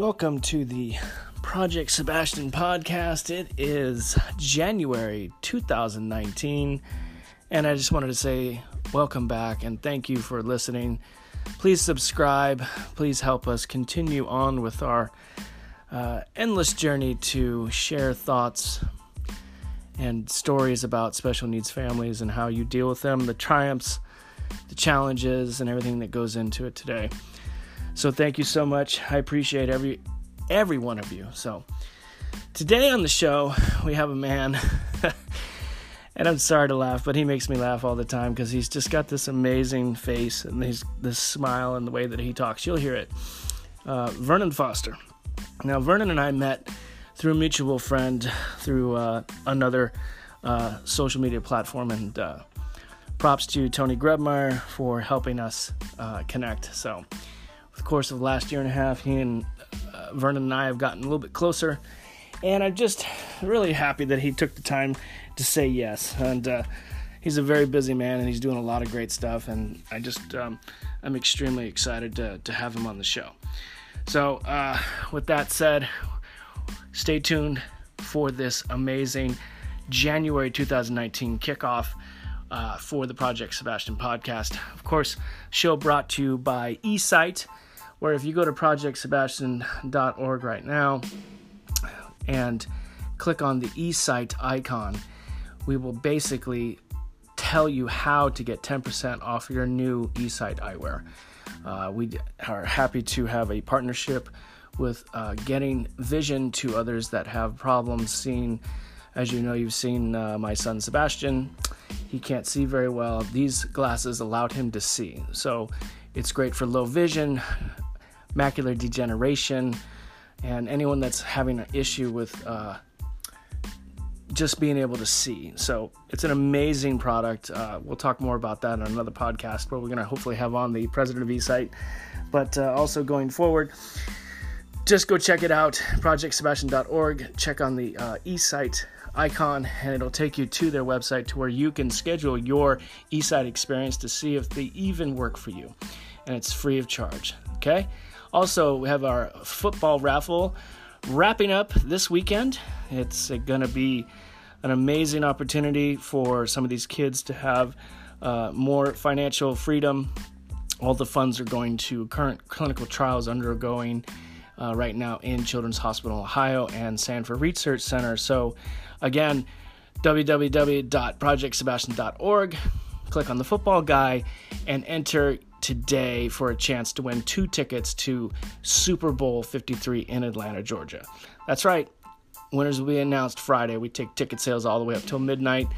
Welcome to the Project Sebastian podcast. It is January 2019, and I just wanted to say welcome back and thank you for listening. Please subscribe. Please help us continue on with our uh, endless journey to share thoughts and stories about special needs families and how you deal with them, the triumphs, the challenges, and everything that goes into it today. So thank you so much. I appreciate every every one of you. So today on the show we have a man and I'm sorry to laugh, but he makes me laugh all the time because he's just got this amazing face and he's this smile and the way that he talks. You'll hear it. Uh, Vernon Foster. Now Vernon and I met through a mutual friend through uh, another uh, social media platform and uh, props to Tony Grebmeyer for helping us uh, connect. So the course of the last year and a half, he and uh, Vernon and I have gotten a little bit closer, and I'm just really happy that he took the time to say yes. And uh, he's a very busy man, and he's doing a lot of great stuff. And I just um, I'm extremely excited to to have him on the show. So uh, with that said, stay tuned for this amazing January 2019 kickoff. Uh, for the Project Sebastian podcast. Of course, show brought to you by eSight where if you go to projectsebastian.org right now and click on the eSight icon, we will basically tell you how to get 10% off your new eSight eyewear. Uh, we are happy to have a partnership with uh, getting vision to others that have problems seeing. As you know, you've seen uh, my son Sebastian. He can't see very well. These glasses allowed him to see. So it's great for low vision, macular degeneration, and anyone that's having an issue with uh, just being able to see. So it's an amazing product. Uh, we'll talk more about that on another podcast where we're going to hopefully have on the president of eSight. But uh, also going forward, just go check it out, projectsebastian.org. Check on the uh, eSight icon, and it'll take you to their website to where you can schedule your eSight experience to see if they even work for you. And it's free of charge. Okay? Also, we have our football raffle wrapping up this weekend. It's going to be an amazing opportunity for some of these kids to have uh, more financial freedom. All the funds are going to current clinical trials undergoing uh, right now in Children's Hospital Ohio and Sanford Research Center. So, again, www.projectsebastian.org. Click on the football guy and enter today for a chance to win two tickets to Super Bowl 53 in Atlanta, Georgia. That's right. Winners will be announced Friday. We take ticket sales all the way up till midnight.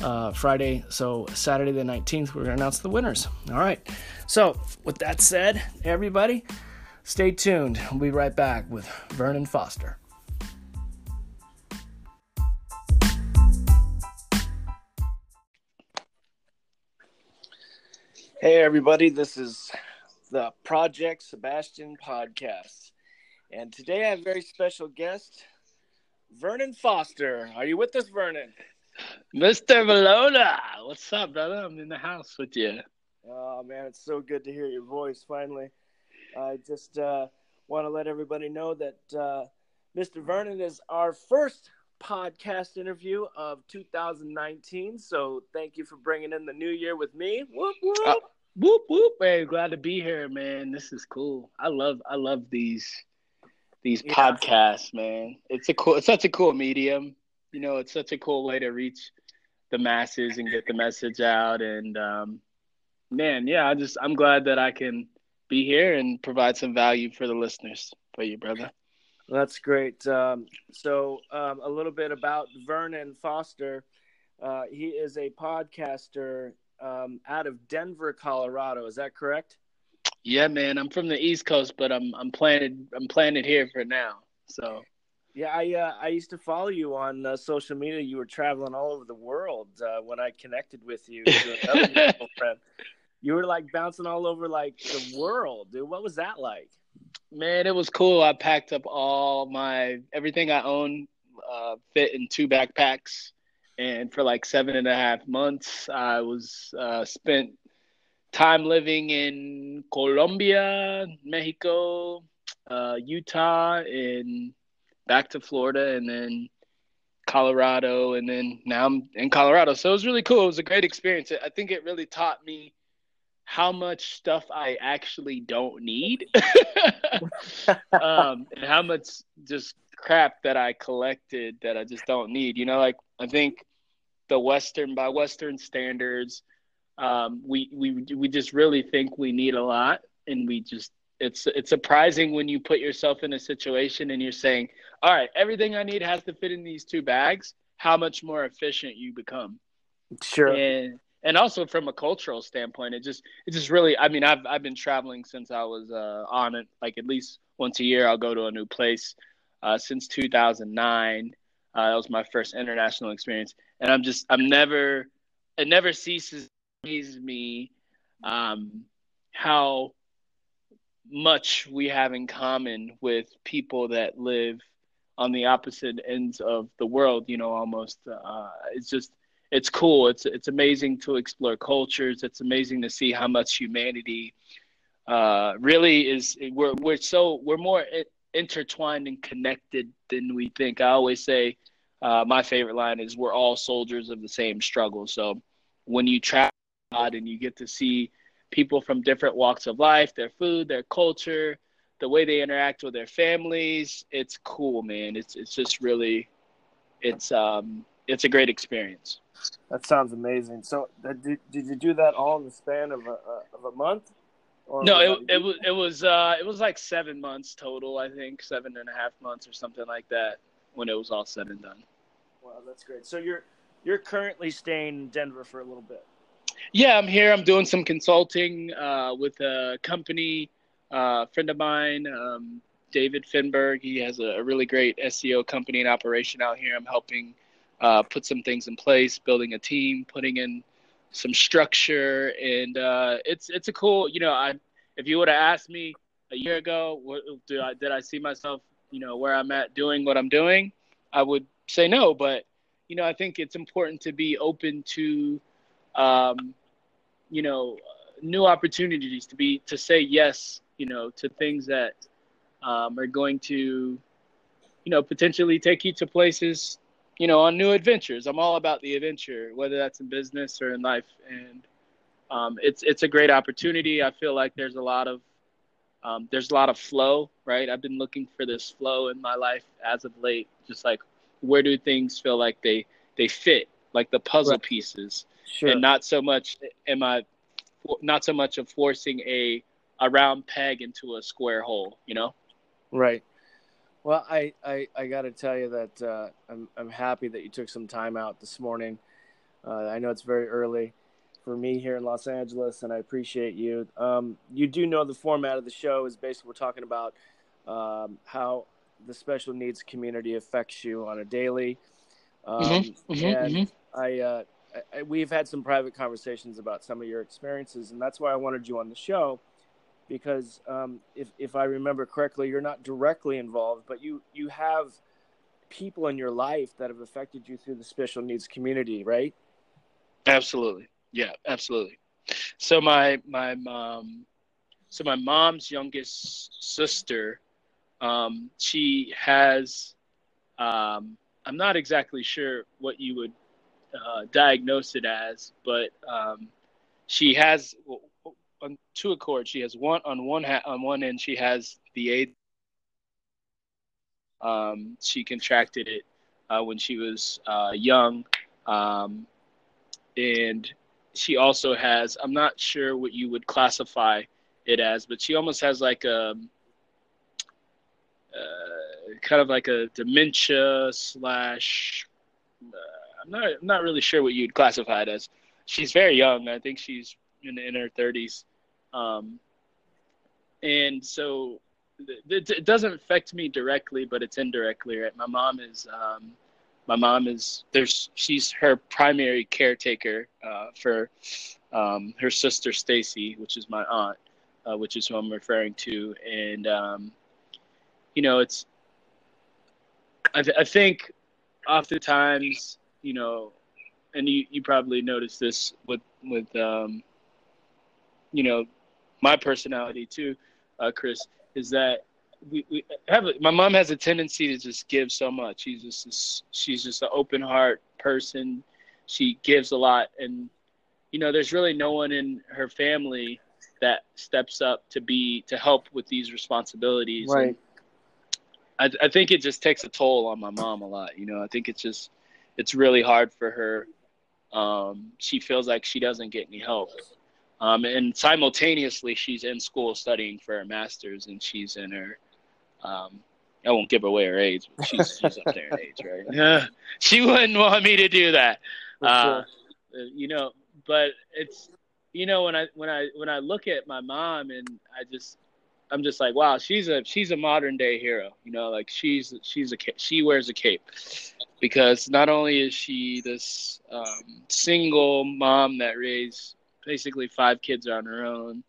Uh, Friday, so Saturday the 19th, we're going to announce the winners. All right. So, with that said, everybody, stay tuned. We'll be right back with Vernon Foster. Hey, everybody, this is the Project Sebastian podcast. And today I have a very special guest, Vernon Foster. Are you with us, Vernon? Mr. Valona, what's up, brother? I'm in the house with you. Oh, man, it's so good to hear your voice finally. I just uh, want to let everybody know that uh, Mr. Vernon is our first podcast interview of 2019. So thank you for bringing in the new year with me. Whoop whoop. Uh, whoop whoop. Hey, glad to be here, man. This is cool. I love I love these these yeah. podcasts, man. It's a cool. It's such a cool medium. You know, it's such a cool way to reach the masses and get the message out. And um, man, yeah, I just I'm glad that I can be here and provide some value for the listeners for you, brother. That's great. Um, so, um, a little bit about Vernon Foster. Uh, he is a podcaster um, out of Denver, Colorado. Is that correct? Yeah, man. I'm from the East Coast, but I'm I'm planted I'm planted here for now. So. Yeah, I uh, I used to follow you on uh, social media. You were traveling all over the world uh, when I connected with you. friend. You were like bouncing all over like the world, dude. What was that like? Man, it was cool. I packed up all my everything I own, uh, fit in two backpacks, and for like seven and a half months, I was uh, spent time living in Colombia, Mexico, uh, Utah, and back to Florida, and then Colorado, and then now I'm in Colorado. So it was really cool. It was a great experience. I think it really taught me how much stuff I actually don't need, um, and how much just crap that I collected that I just don't need. You know, like I think the Western by Western standards, um, we we we just really think we need a lot, and we just it's it's surprising when you put yourself in a situation and you're saying, all right, everything I need has to fit in these two bags. How much more efficient you become. Sure. And and also from a cultural standpoint, it just it just really. I mean, I've I've been traveling since I was uh, on it. Like at least once a year, I'll go to a new place. Uh, since 2009, uh, that was my first international experience, and I'm just I'm never it never ceases to me um, how much we have in common with people that live on the opposite ends of the world. You know, almost uh, it's just it's cool. It's it's amazing to explore cultures. It's amazing to see how much humanity uh, really is. We're we're so we're more intertwined and connected than we think. I always say uh, my favorite line is "We're all soldiers of the same struggle." So when you travel and you get to see people from different walks of life, their food, their culture, the way they interact with their families, it's cool, man. It's it's just really, it's um, it's a great experience. That sounds amazing. So, did, did you do that all in the span of a, of a month? No, it, it was it was uh, it was like seven months total. I think seven and a half months or something like that when it was all said and done. Wow, that's great. So you're you're currently staying in Denver for a little bit. Yeah, I'm here. I'm doing some consulting uh, with a company, uh, friend of mine, um, David Finberg. He has a, a, really great SEO company and operation out here. I'm helping uh, put some things in place, building a team, putting in some structure, and uh, it's it's a cool. You know, I if you would have asked me a year ago, what, did I did I see myself, you know, where I'm at doing what I'm doing, I would say no. But you know, I think it's important to be open to, um, you know, new opportunities to be to say yes, you know, to things that um, are going to, you know, potentially take you to places you know, on new adventures. I'm all about the adventure, whether that's in business or in life, and um, it's it's a great opportunity. I feel like there's a lot of um, there's a lot of flow, right? I've been looking for this flow in my life as of late. Just like where do things feel like they they fit, like the puzzle right. pieces, sure. and not so much am I not so much of forcing a a round peg into a square hole, you know? Right. Well, I, I, I got to tell you that uh, I'm, I'm happy that you took some time out this morning. Uh, I know it's very early for me here in Los Angeles, and I appreciate you. Um, you do know the format of the show is basically we're talking about um, how the special needs community affects you on a daily. Um, mm-hmm, mm-hmm, and mm-hmm. I, uh, I, we've had some private conversations about some of your experiences, and that's why I wanted you on the show because um, if if I remember correctly, you're not directly involved, but you you have people in your life that have affected you through the special needs community, right? Absolutely, yeah, absolutely. So my my mom, so my mom's youngest sister, um, she has. Um, I'm not exactly sure what you would uh, diagnose it as, but um, she has on two accords. She has one on one ha- on one end. She has the AIDS. Um, she contracted it uh, when she was uh, young, um, and she also has. I'm not sure what you would classify it as, but she almost has like a uh, kind of like a dementia slash. Uh, I'm not. I'm not really sure what you'd classify it as. She's very young. I think she's in, in her 30s. Um, and so it, it, doesn't affect me directly, but it's indirectly, right? My mom is, um, my mom is there's she's her primary caretaker uh, for um, her sister Stacy, which is my aunt, uh, which is who I'm referring to, and um, you know it's I, th- I think oftentimes you know, and you you probably noticed this with with um, you know my personality too, uh, Chris, is that we, we have a, my mom has a tendency to just give so much. She's just she's just an open heart person. She gives a lot, and you know, there's really no one in her family that steps up to be to help with these responsibilities. Right. I I think it just takes a toll on my mom a lot. You know, I think it's just it's really hard for her. Um, she feels like she doesn't get any help. Um, and simultaneously, she's in school studying for her master's, and she's in her. Um, I won't give away her age, but she's she's up there in age, right? she wouldn't want me to do that, uh, you know. But it's you know when I when I when I look at my mom and I just I'm just like wow she's a she's a modern day hero you know like she's she's a she wears a cape because not only is she this um, single mom that raised basically five kids on her own.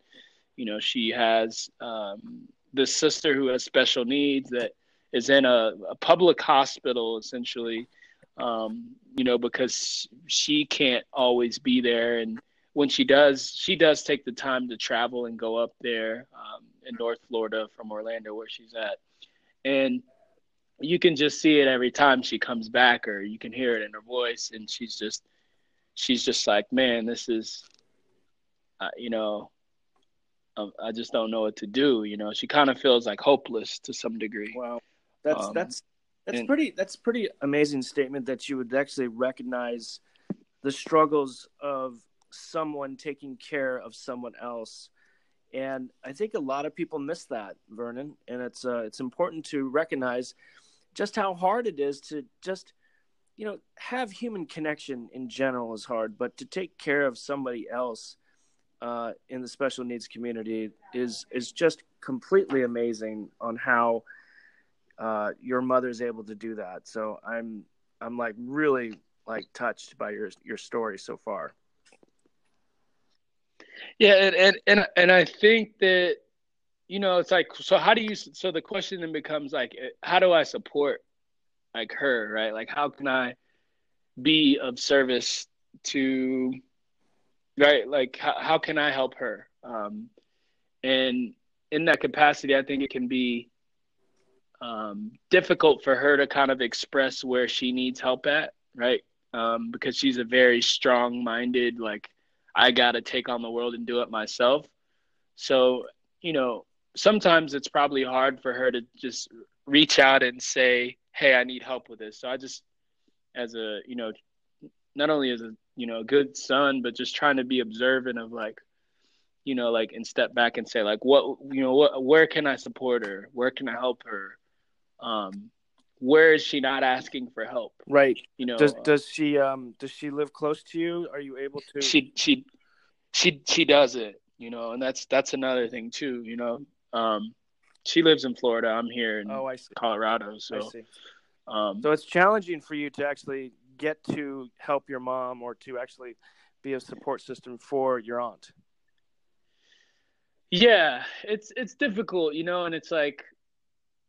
You know, she has um, this sister who has special needs that is in a, a public hospital essentially. Um, you know, because she can't always be there, and when she does, she does take the time to travel and go up there um, in North Florida from Orlando, where she's at, and you can just see it every time she comes back, or you can hear it in her voice, and she's just, she's just like, man, this is uh, you know, um, I just don't know what to do. You know, she kind of feels like hopeless to some degree. Wow, that's um, that's that's and, pretty that's pretty amazing statement that you would actually recognize the struggles of someone taking care of someone else. And I think a lot of people miss that, Vernon. And it's uh, it's important to recognize just how hard it is to just you know have human connection in general is hard, but to take care of somebody else uh, in the special needs community is is just completely amazing on how uh, your mother is able to do that. So I'm I'm like really like touched by your your story so far. Yeah, and and and, and I think that you know it's like so how do you so the question then becomes like how do I support like her right like how can I be of service to right like how, how can i help her? Um, and in that capacity i think it can be um, difficult for her to kind of express where she needs help at right? Um, because she's a very strong minded like i gotta take on the world and do it myself. So you know sometimes it's probably hard for her to just reach out and say hey i need help with this. So i just as a you know not only as a you know, a good son, but just trying to be observant of like, you know, like and step back and say like, what, you know, what, where can I support her? Where can I help her? Um, where is she not asking for help? Right. You know, does does she um does she live close to you? Are you able to? She she she she does it. You know, and that's that's another thing too. You know, um, she lives in Florida. I'm here in oh, I see. Colorado. So, I see. Um, so it's challenging for you to actually get to help your mom or to actually be a support system for your aunt? Yeah, it's it's difficult, you know, and it's like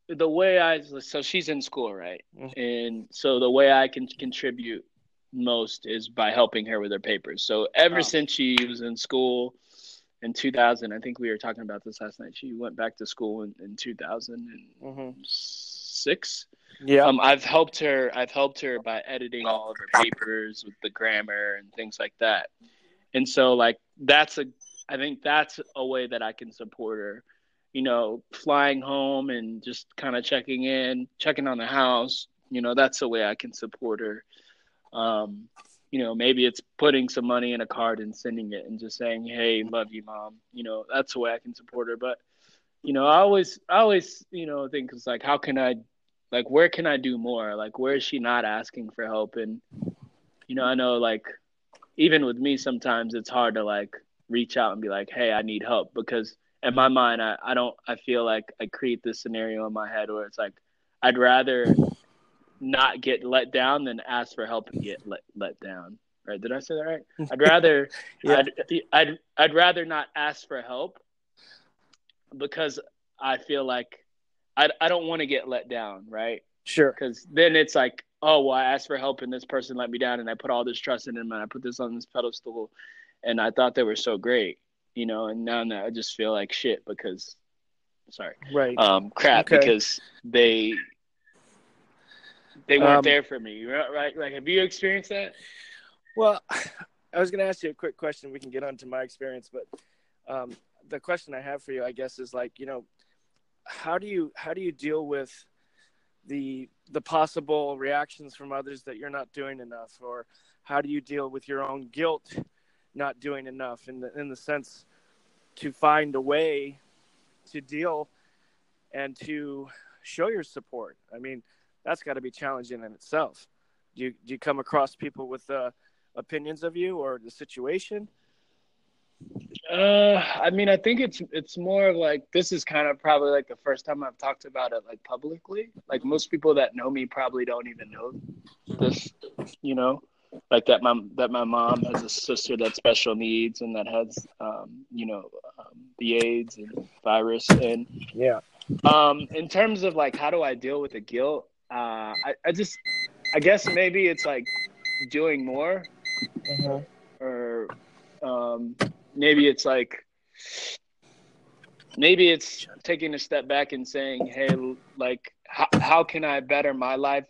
the way I so she's in school, right? Mm-hmm. And so the way I can contribute most is by helping her with her papers. So ever since she was in school in 2000, I think we were talking about this last night. She went back to school in, in 2006. Mm-hmm. Yeah. Um, I've helped her. I've helped her by editing all of her papers with the grammar and things like that. And so, like, that's a. I think that's a way that I can support her. You know, flying home and just kind of checking in, checking on the house. You know, that's the way I can support her. Um, you know, maybe it's putting some money in a card and sending it and just saying, "Hey, love you, mom." You know, that's the way I can support her. But, you know, I always, I always, you know, think it's like, how can I like where can I do more? Like where is she not asking for help? And you know, I know like even with me sometimes it's hard to like reach out and be like, Hey, I need help because in my mind I, I don't I feel like I create this scenario in my head where it's like I'd rather not get let down than ask for help and get let let down. Right? Did I say that right? I'd rather yeah. I'd, I'd I'd rather not ask for help because I feel like I, I don't want to get let down, right? Sure. Because then it's like, oh, well, I asked for help and this person let me down and I put all this trust in them and I put this on this pedestal and I thought they were so great, you know, and now I just feel like shit because sorry, right, um, crap Okay. because they they weren't Um, there for me, right? right? Like, have you experienced that? Well, I was going to ask you a quick question. We can get on to my experience, but um, the question I have for you, I guess, is like, you know, how do you how do you deal with the the possible reactions from others that you're not doing enough, or how do you deal with your own guilt not doing enough in the in the sense to find a way to deal and to show your support? I mean, that's got to be challenging in itself. Do you do you come across people with uh, opinions of you or the situation? Uh, I mean, I think it's it's more of like this is kind of probably like the first time I've talked about it like publicly. Like most people that know me probably don't even know this, you know, like that my that my mom has a sister that's special needs and that has um, you know, um, the AIDS and virus and Yeah. um in terms of like how do I deal with the guilt? Uh I, I just I guess maybe it's like doing more or um, maybe it's like maybe it's taking a step back and saying hey like how, how can i better my life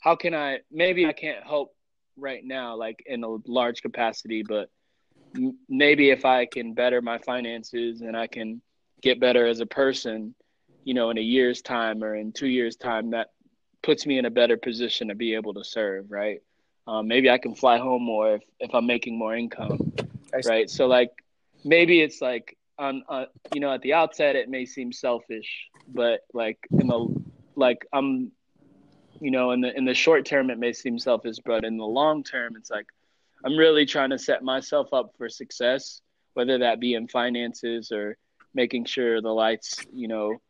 how can i maybe i can't help right now like in a large capacity but maybe if i can better my finances and i can get better as a person you know in a year's time or in two years time that puts me in a better position to be able to serve right um, maybe I can fly home more if, if I'm making more income. Right? So like maybe it's like on uh, you know at the outset it may seem selfish, but like in the like I'm you know in the in the short term it may seem selfish, but in the long term it's like I'm really trying to set myself up for success, whether that be in finances or making sure the lights you know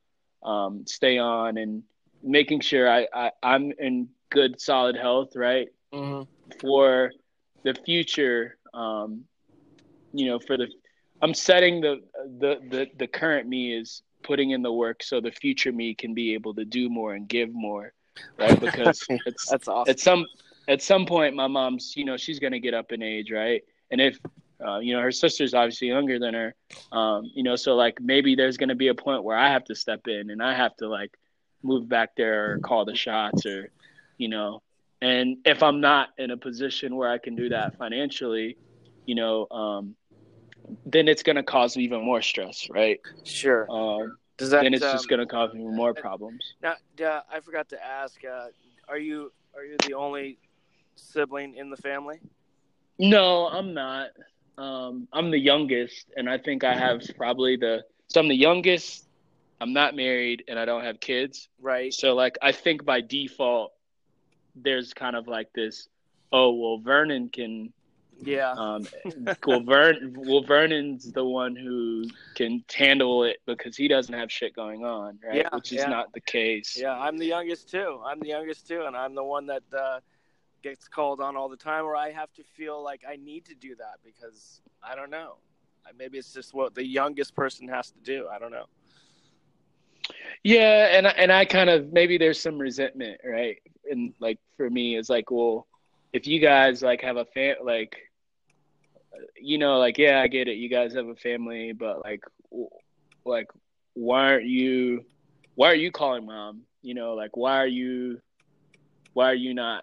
um, stay on and making sure I, I I'm in good solid health, right? Mm-hmm. for the future um you know for the i'm setting the the the, the current me is putting in the work so the future me can be able to do more and give more right? Because it's That's awesome. at some at some point my mom's you know she's going to get up in age right? And if uh, you know her sister's obviously younger than her um you know so like maybe there's going to be a point where i have to step in and i have to like move back there or call the shots or you know. And if i'm not in a position where i can do that financially you know um then it's going to cause even more stress right Sure. um Does that? then it's um, just going to cause even more problems Now, uh, I forgot to ask. Uh, are you are you the only sibling in the family? No, I'm not. Um, I'm the youngest, and I think I have probably the. So I'm the youngest. I'm not married, and I don't have kids. Right. So like, I think by default, there's kind of like this. Oh well, Vernon can. Yeah. Um, well, Vern, well, Vernon's the one who can handle it because he doesn't have shit going on, right? Yeah, Which is yeah. not the case. Yeah, I'm the youngest too. I'm the youngest too, and I'm the one that uh, gets called on all the time, where I have to feel like I need to do that because I don't know. Maybe it's just what the youngest person has to do. I don't know. Yeah, and and I kind of maybe there's some resentment, right? And like for me, it's like, well, if you guys like have a fam, like, you know, like yeah, I get it, you guys have a family, but like, w- like, why aren't you, why are you calling mom? You know, like, why are you, why are you not,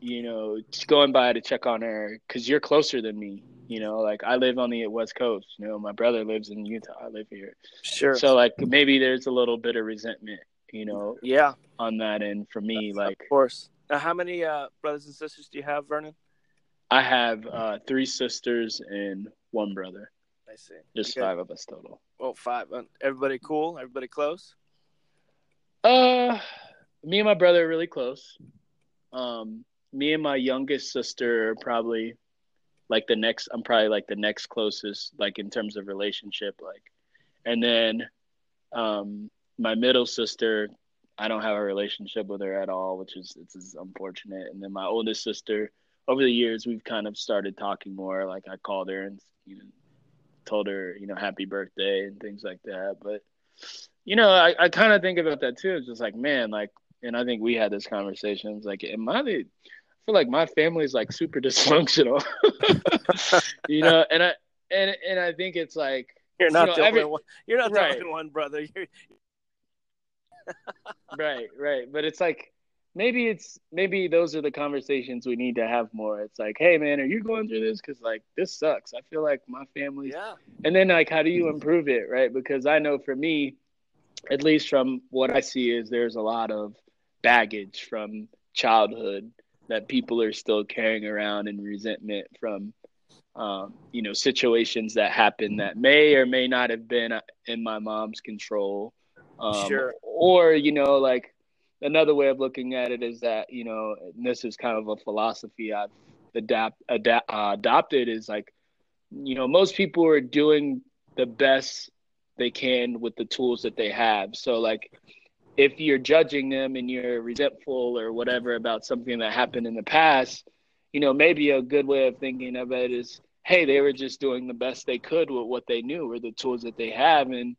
you know, just going by to check on her? Because you're closer than me. You know, like I live on the West Coast. You know, my brother lives in Utah. I live here. Sure. So like maybe there's a little bit of resentment, you know, yeah, on that end for me. Like of course. Now, how many uh, brothers and sisters do you have, Vernon? I have uh, three sisters and one brother. I see. Just Okay. five of us total. Well, five. Uh, Everybody cool? Everybody close? Uh, me and my brother are really close. Um, me and my youngest sister are probably like the next. I'm probably like the next closest, like in terms of relationship. Like, and then, um, my middle sister, I don't have a relationship with her at all, which is it's unfortunate. And then my oldest sister, over the years, we've kind of started talking more. Like I called her and you know, told her you know happy birthday and things like that. But you know, I, I kind of think about that too. It's just like, man, like, and I think we had this conversation. It's like, am I the, I feel like my family's like super dysfunctional, you know, and I, and, and I think it's like, You're not you know, the every, only one. You're not the only one, brother. You're... right, right. But it's like maybe it's maybe those are the conversations we need to have more. It's like, hey man, are you going through this? Because like this sucks. I feel like my family. Yeah. And then like, how do you improve it, right? Because I know for me, at least from what I see, is there's a lot of baggage from childhood that people are still carrying around and resentment from um, you know situations that happen that may or may not have been in my mom's control um, sure or you know like another way of looking at it is that you know this is kind of a philosophy i've adapt, adapt uh, adopted is like you know most people are doing the best they can with the tools that they have so like if you're judging them and you're resentful or whatever about something that happened in the past, you know, maybe a good way of thinking of it is, hey, they were just doing the best they could with what they knew or the tools that they have. And,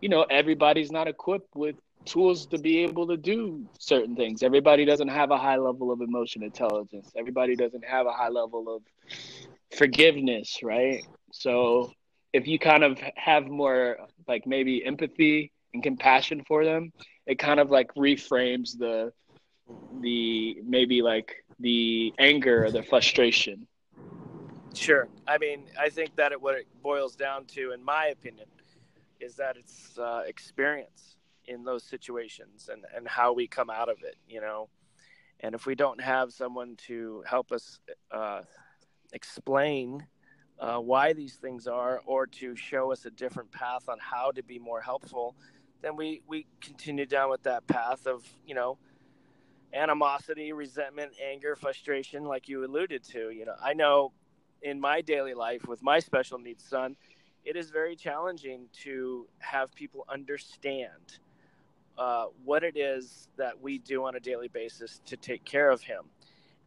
you know, everybody's not equipped with tools to be able to do certain things. Everybody doesn't have a high level of emotion intelligence. Everybody doesn't have a high level of forgiveness, right? So if you kind of have more like maybe empathy and compassion for them, it kind of like reframes the the maybe like the anger or the frustration. Sure. I mean, I think that it, what it boils down to, in my opinion, is that it's uh, experience in those situations and, and how we come out of it, you know. And if we don't have someone to help us uh, explain uh, why these things are or to show us a different path on how to be more helpful, then we we continue down with that path of you know animosity, resentment, anger, frustration, like you alluded to. You know, I know in my daily life with my special needs son, it is very challenging to have people understand uh, what it is that we do on a daily basis to take care of him.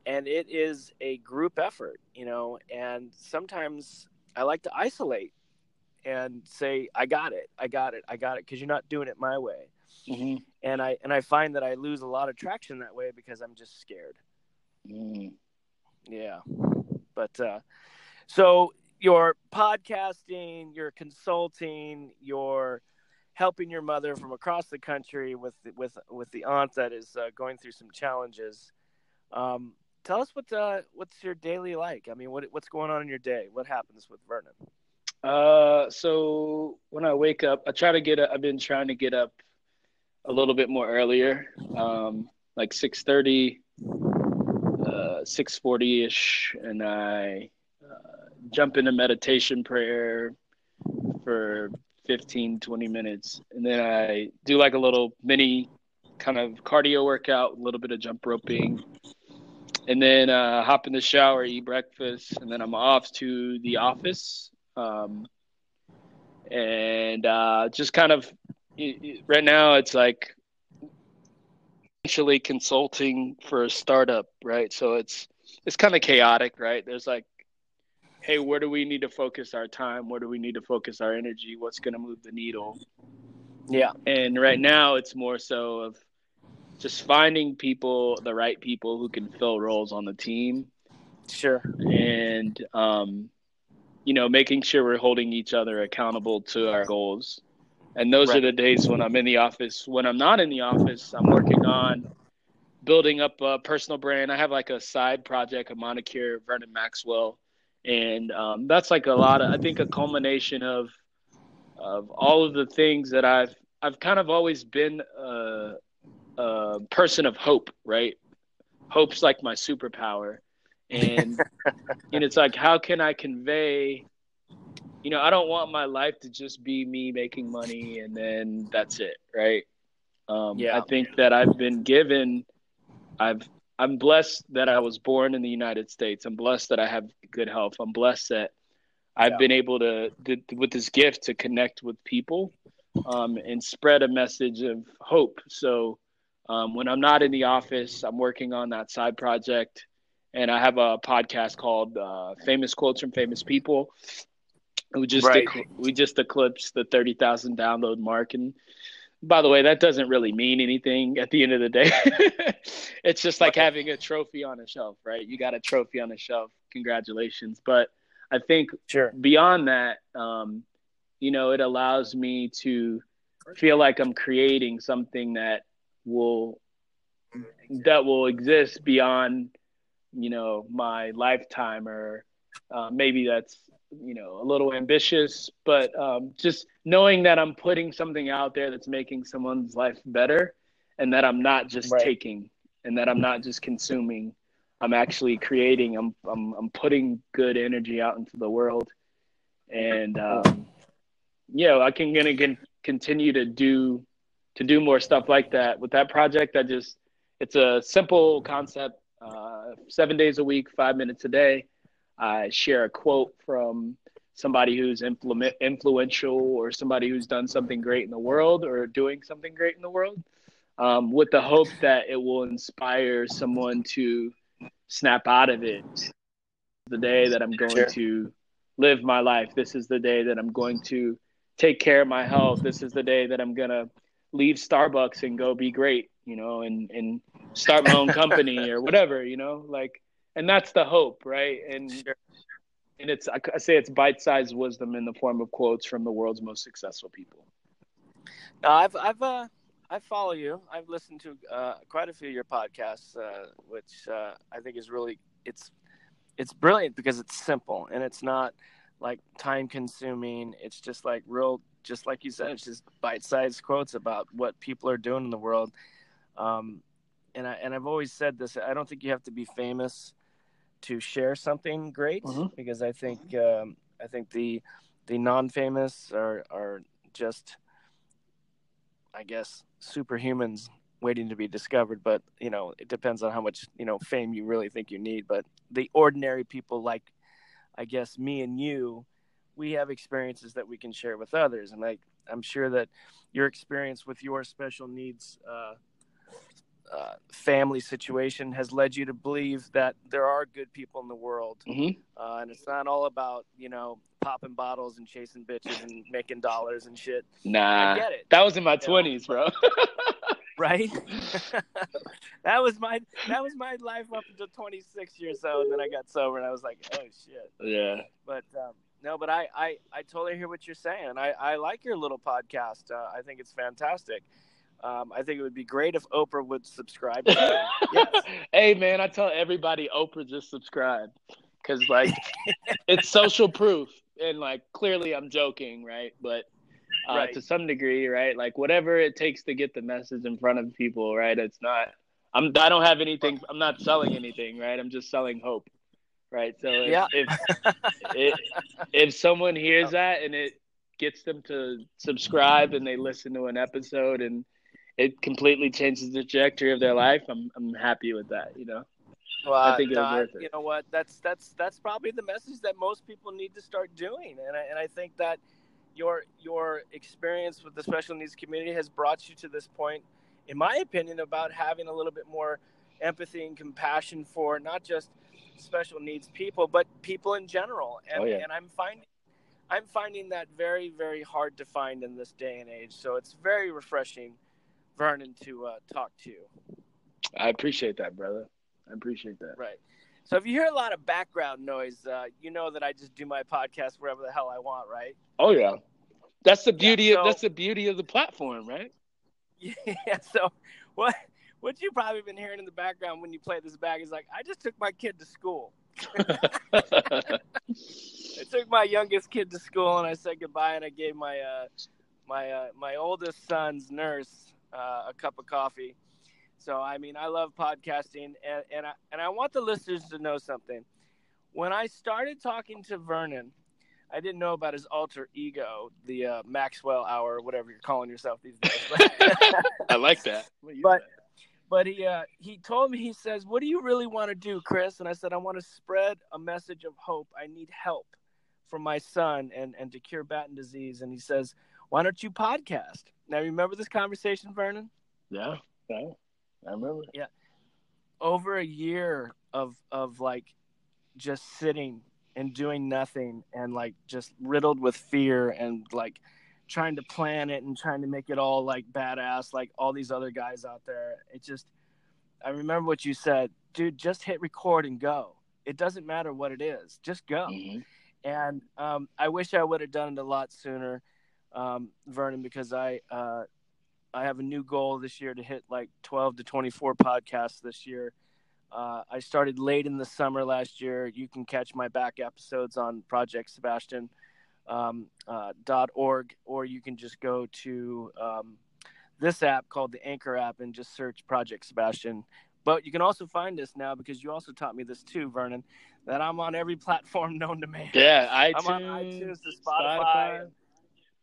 And it is a group effort, you know, and sometimes I like to isolate and say i got it i got it i got it because you're not doing it my way mm-hmm. and i and i find that i lose a lot of traction that way because i'm just scared mm. yeah but uh so your podcasting your consulting your helping your mother from across the country with with with the aunt that is uh, going through some challenges. Um tell us what uh, what's your daily like? I mean what what's going on in your day? What happens with vernon? Uh, so when I wake up, I try to get up. I've been trying to get up a little bit more earlier, um, like six thirty, uh, six forty ish, and I uh, jump into meditation prayer for 15, 20 minutes, and then I do like a little mini kind of cardio workout, a little bit of jump roping, and then uh, hop in the shower, eat breakfast, and then I'm off to the office um, and uh, just kind of right now, it's like essentially consulting for a startup, right? So it's it's kind of chaotic, right? There's like, hey, where do we need to focus our time? Where do we need to focus our energy? What's going to move the needle? Yeah. And right now, it's more so of just finding people, the right people who can fill roles on the team. Sure. And um, you know, making sure we're holding each other accountable to our goals. And those right. are the days when I'm in the office. When I'm not in the office, I'm working on building up a personal brand. I have like a side project, a moniker, Vernon Maxwell, and um, that's like a lot of, I think, a culmination of of all of the things that I've I've kind of always been a, a person of hope, right? Hope's like my superpower, and and it's like how can i convey you know i don't want my life to just be me making money and then that's it right? Um, yeah. I think that i've been given i've i'm blessed that i was born in the united states i'm blessed that i have good health i'm blessed that i've yeah. been able to, to, with this gift to connect with people um, and spread a message of hope so um, when i'm not in the office i'm working on that side project and I have a podcast called uh, "Famous Quotes from Famous People." We just right. we just eclipsed the thirty thousand download mark, and by the way, that doesn't really mean anything at the end of the day. it's just like having a trophy on a shelf, right? You got a trophy on a shelf. Congratulations! But I think sure. beyond that, um, you know, it allows me to feel like I'm creating something that will that will exist beyond you know my lifetime or uh, maybe that's you know a little ambitious but um, just knowing that i'm putting something out there that's making someone's life better and that i'm not just right. taking and that i'm not just consuming. I'm actually creating. I'm i'm, I'm putting good energy out into the world. And um, yeah i can gonna can continue to do to do more stuff like that. With that project i just it's a simple concept uh, seven days a week five minutes a day I share a quote from somebody who's implement, influential or somebody who's done something great in the world or doing something great in the world um, with the hope that it will inspire someone to snap out of it. The day that i'm going sure. to live my life. This is the day that i'm going to take care of my health. This is the day that i'm going to leave starbucks and go be great you know and and start my own company or whatever you know like and that's the hope, right? And sure. and it's I say it's bite-sized wisdom in the form of quotes from the world's most successful people. No, I've I've uh, I follow you. I've listened to uh, quite a few of your podcasts, uh, which uh, I think is really it's it's brilliant because it's simple and it's not like time consuming. It's just like real, just like you said, it's just bite-sized quotes about what people are doing in the world. Um, and I and I've always said this. I don't think you have to be famous to share something great mm-hmm. because I think um, I think the the non-famous are are just I guess superhumans waiting to be discovered. But you know it depends on how much you know fame you really think you need. But the ordinary people like I guess me and you we have experiences that we can share with others. And like I'm sure that your experience with your special needs uh, uh, family situation has led you to believe that there are good people in the world, mm-hmm. uh, and it's not all about you know popping bottles and chasing bitches and making dollars and shit. Nah, I get it. That was in my twenties, bro. right? that was my that was my life up until 26 years old, and then I got sober, and I was like, oh shit. Yeah. But um, no, but I, I I totally hear what you're saying. I I like your little podcast. Uh, I think it's fantastic. Um, I think it would be great if Oprah would subscribe. yes. Hey, man, I tell everybody Oprah just subscribe because like it's social proof, and like clearly I'm joking, right? But uh, right. to some degree, right? Like whatever it takes to get the message in front of people, right? It's not. I'm. I don't have anything. I'm not selling anything, right? I'm just selling hope, right? So if yeah. if, if, if someone hears that and it gets them to subscribe and they listen to an episode and it completely changes the trajectory of their life, I'm I'm happy with that. You know. Well, I think it. You know what? That's that's that's probably the message that most people need to start doing, and I, and I think that your your experience with the special needs community has brought you to this point, in my opinion, about having a little bit more empathy and compassion for not just special needs people, but people in general. And, oh, yeah. and I'm finding I'm finding that very very hard to find in this day and age. So it's very refreshing Vernon to uh, talk to. I appreciate that, brother. I appreciate that. Right. So if you hear a lot of background noise, uh, you know that I just do my podcast wherever the hell I want, right? Oh yeah, that's the beauty. Yeah, so, of, that's the beauty of the platform, right? Yeah. So what what you probably been hearing in the background when you play this back is like, I just took my kid to school. I took my youngest kid to school and I said goodbye and I gave my uh, my uh, my oldest son's nurse uh, a cup of coffee. So I mean, I love podcasting, and and I, and I want the listeners to know something. When I started talking to Vernon, I didn't know about his alter ego, the uh, Maxwell Hour, whatever you're calling yourself these days. I like that. But but he uh, he told me he says, "What do you really want to do, Chris?" And I said, "I want to spread a message of hope. I need help from my son and and to cure Batten disease." And he says, "Why don't you podcast?" Now, remember this conversation, Vernon? Yeah, yeah, I remember. Yeah, over a year of of like just sitting and doing nothing and like just riddled with fear and like trying to plan it and trying to make it all like badass like all these other guys out there it just i remember what you said dude just hit record and go it doesn't matter what it is just go mm-hmm. And um, I wish I would have done it a lot sooner, um, Vernon, because I uh, I have a new goal this year to hit like 12 to 24 podcasts this year. Uh, I started late in the summer last year. You can catch my back episodes on Project Sebastian um, uh, .org, or you can just go to um, this app called the Anchor app and just search Project Sebastian. But you can also find us now because you also taught me this too, Vernon, that I'm on every platform known to man. Yeah, iTunes, I'm on iTunes, to Spotify. Spotify.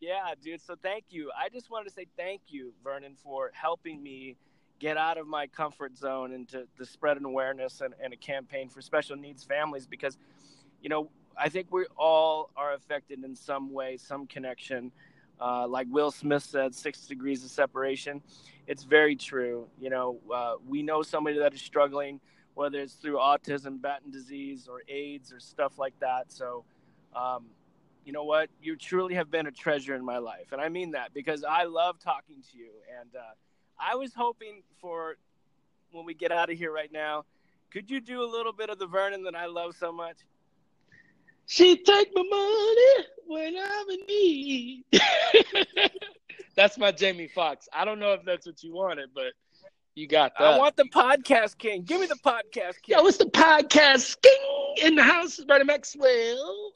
Yeah, dude. So thank you. I just wanted to say thank you, Vernon, for helping me get out of my comfort zone into the spread and awareness and, and a campaign for special needs families because, you know, I think we all are affected in some way, some connection. Uh, like Will Smith said, six degrees of separation. It's very true. You know, uh, we know somebody that is struggling, whether it's through autism, Batten disease, or AIDS, or stuff like that. So, um, you know what? You truly have been a treasure in my life. And I mean that because I love talking to you. And uh, I was hoping for when we get out of here right now, could you do a little bit of the Vernon that I love so much? She take my money when I'm in need. that's my Jamie Foxx. I don't know if that's what you wanted, but you got that. I want the podcast king. Give me the podcast king. Yo, it's the podcast king in the house, Brother Maxwell.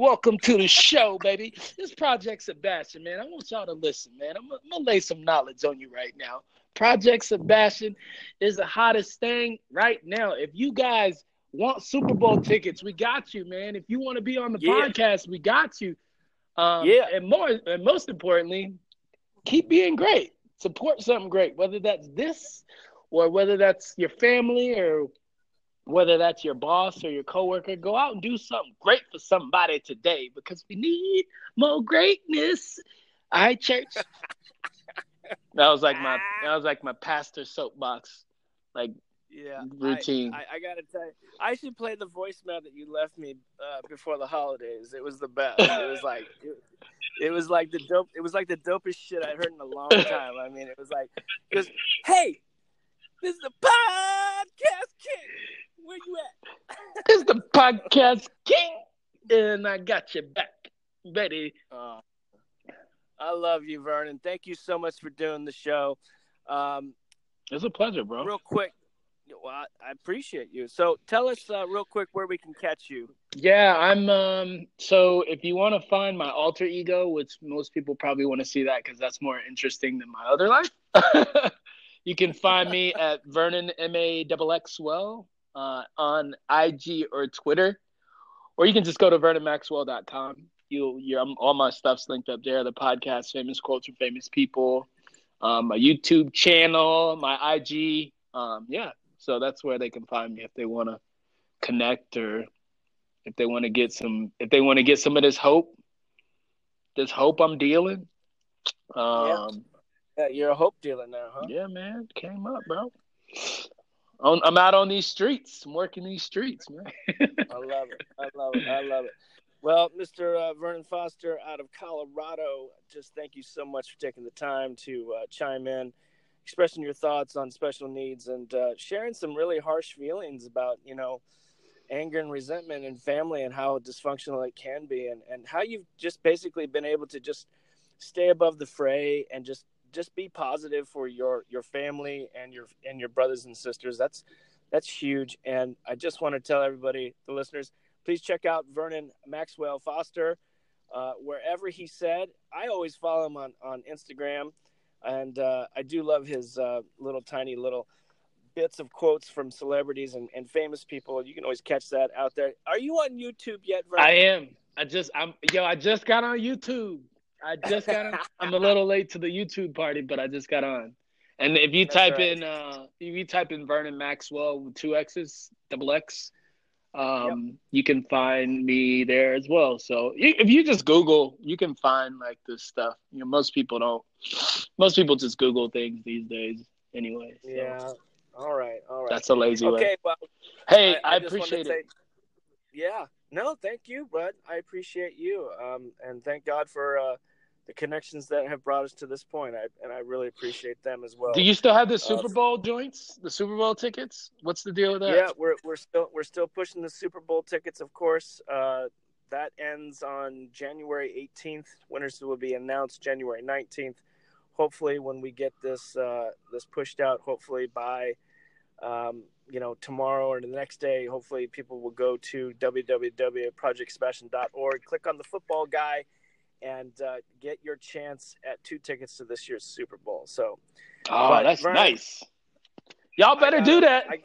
Welcome to the show, baby. This Project Sebastian, man. I want y'all to listen, man. I'm, I'm gonna lay some knowledge on you right now. Project Sebastian is the hottest thing right now. If you guys want Super Bowl tickets, we got you, man. If you want to be on the yeah. podcast, we got you. Um, yeah, and more, and most importantly, keep being great. Support something great, whether that's this, or whether that's your family, or whether that's your boss or your coworker. Go out and do something great for somebody today, because we need more greatness. All right, church. that was like my that was like my pastor soapbox, like yeah routine. I, I, I, gotta tell you, I should play the voicemail that you left me uh, before the holidays. It was the best. It was like it, it, was like the dope. It was like the dopest shit I'd heard in a long time. I mean, it was like, hey, this is the podcast king. Where you at? this is the podcast king, and I got your back, Betty. Uh, I love you, Vernon. Thank you so much for doing the show. Um, it's a pleasure, bro. Real quick, well, I appreciate you. So tell us uh, real quick where we can catch you. Yeah, I'm. Um, so if you want to find my alter ego, which most people probably want to see that because that's more interesting than my other life, you can find me at Vernon M A X X Well uh, on IG or Twitter, or you can just go to VernonMaxwell.com. You'll, you're, all my stuff's linked up there. The podcast, famous quotes from famous people, um, my YouTube channel, my IG. Um, yeah, so that's where they can find me if they want to connect or if they want to get some if they want to get some of this hope, this hope I'm dealing. Um, yeah. you're a hope dealer now, huh? Yeah, man, came up, bro. I'm out on these streets. I'm working these streets, man. I love it. I love it. I love it. Well, Mr. Uh, Vernon Foster out of Colorado, just thank you so much for taking the time to uh, chime in expressing your thoughts on special needs and uh, sharing some really harsh feelings about you know anger and resentment and family and how dysfunctional it can be and, and how you've just basically been able to just stay above the fray and just just be positive for your your family and your and your brothers and sisters that's that's huge and i just want to tell everybody the listeners please check out vernon maxwell foster uh, wherever he said i always follow him on on instagram and uh, I do love his uh, little tiny little bits of quotes from celebrities and, and famous people. You can always catch that out there. Are you on YouTube yet? Vernon? I am. I just I'm yo. I just got on YouTube. I just got on. I'm a little late to the YouTube party, but I just got on. And if you That's type right. in uh, if you type in Vernon Maxwell with two X's, double X, um, yep. you can find me there as well. So if you just Google, you can find like this stuff. You know, most people don't. Most people just Google things these days, anyway. So. Yeah. All right. All right. That's a lazy okay, way. Okay. Well, hey, I, I, I appreciate it. Say, yeah. No, thank you, bud. I appreciate you. Um, and thank God for uh, the connections that have brought us to this point. I, and I really appreciate them as well. Do you still have the uh, Super Bowl uh, joints, the Super Bowl tickets? What's the deal with that? Yeah, we're we're still we're still pushing the Super Bowl tickets, of course. Uh, that ends on January 18th. Winners will be announced January 19th. Hopefully, when we get this uh, this pushed out, hopefully by um, you know tomorrow or the next day, hopefully people will go to www.projectsebastian.org, click on the football guy, and uh, get your chance at two tickets to this year's Super Bowl. So, oh, that's Vernon, nice. Y'all better gotta, do that. I,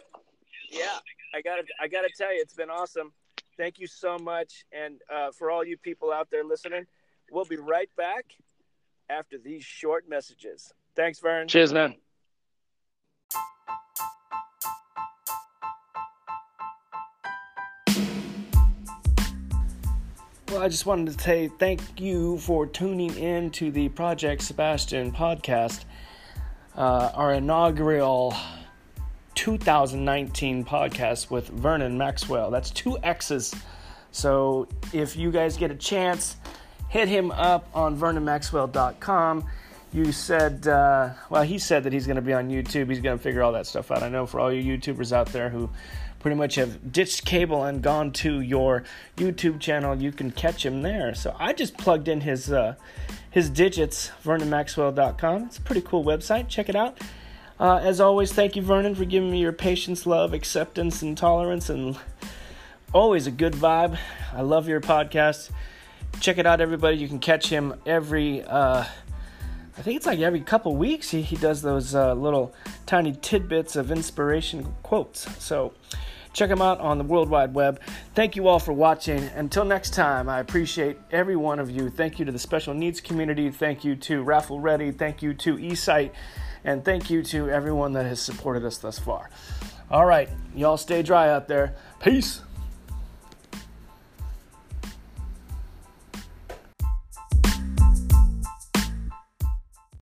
yeah, I got to I got to tell you, it's been awesome. Thank you so much, and uh, for all you people out there listening, we'll be right back after these short messages. Thanks, Vern. Cheers, man. Well, I just wanted to say thank you for tuning in to the Project Sebastian podcast, uh, our inaugural 2019 podcast with Vernon Maxwell. That's two X's. So if you guys get a chance, hit him up on vernonmaxwell.com. You said, uh, well, he said that he's going to be on YouTube. He's going to figure all that stuff out. I know for all you YouTubers out there who pretty much have ditched cable and gone to your YouTube channel, you can catch him there. So I just plugged in his uh, his digits, vernonmaxwell.com. It's a pretty cool website. Check it out. Uh, as always, thank you, Vernon, for giving me your patience, love, acceptance, and tolerance, and always a good vibe. I love your podcast. Check it out, everybody. You can catch him every, uh, I think it's like every couple weeks. He, he does those uh, little tiny tidbits of inspiration quotes. So check them out on the World Wide Web. Thank you all for watching. Until next time, I appreciate every one of you. Thank you to the special needs community. Thank you to Raffle Ready. Thank you to eSight. And thank you to everyone that has supported us thus far. All right, y'all stay dry out there. Peace.